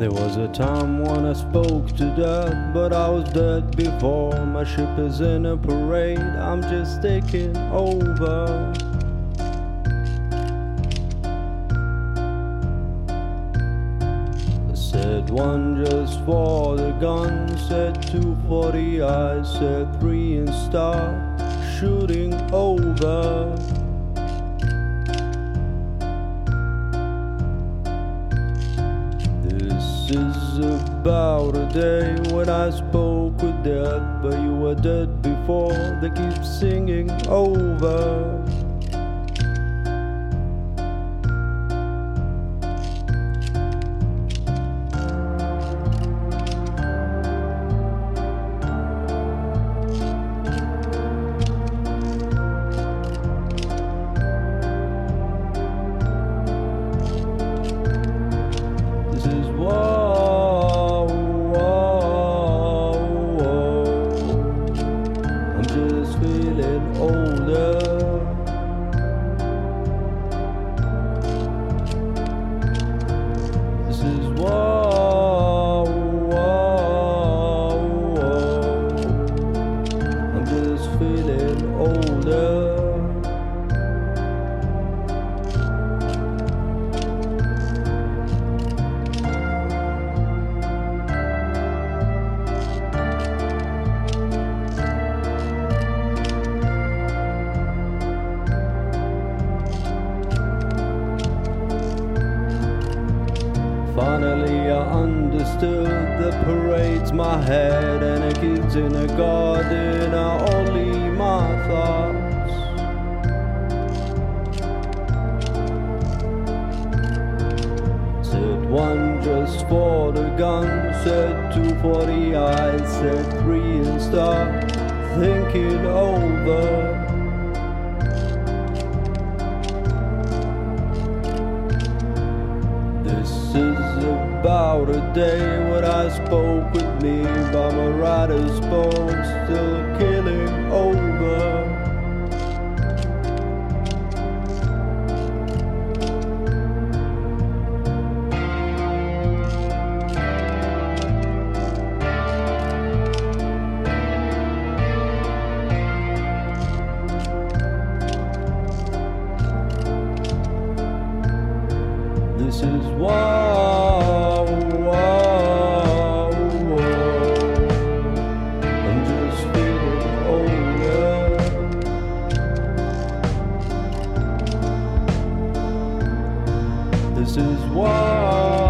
There was a time when I spoke to death, but I was dead before. My ship is in a parade, I'm just taking over. I said one just for the gun, said two for the eyes, said three and start shooting over. About a day when I spoke with death, but you were dead before. They keep singing over. I understood the parade's my head, and the kids in the garden are only my thoughts. Said one just for the gun, said two for the eyes, said three and start thinking over. This is about a day when I spoke with me by my writer's bones, still killing over. This is wow, wow, wow. I'm just feeling older. This is wow,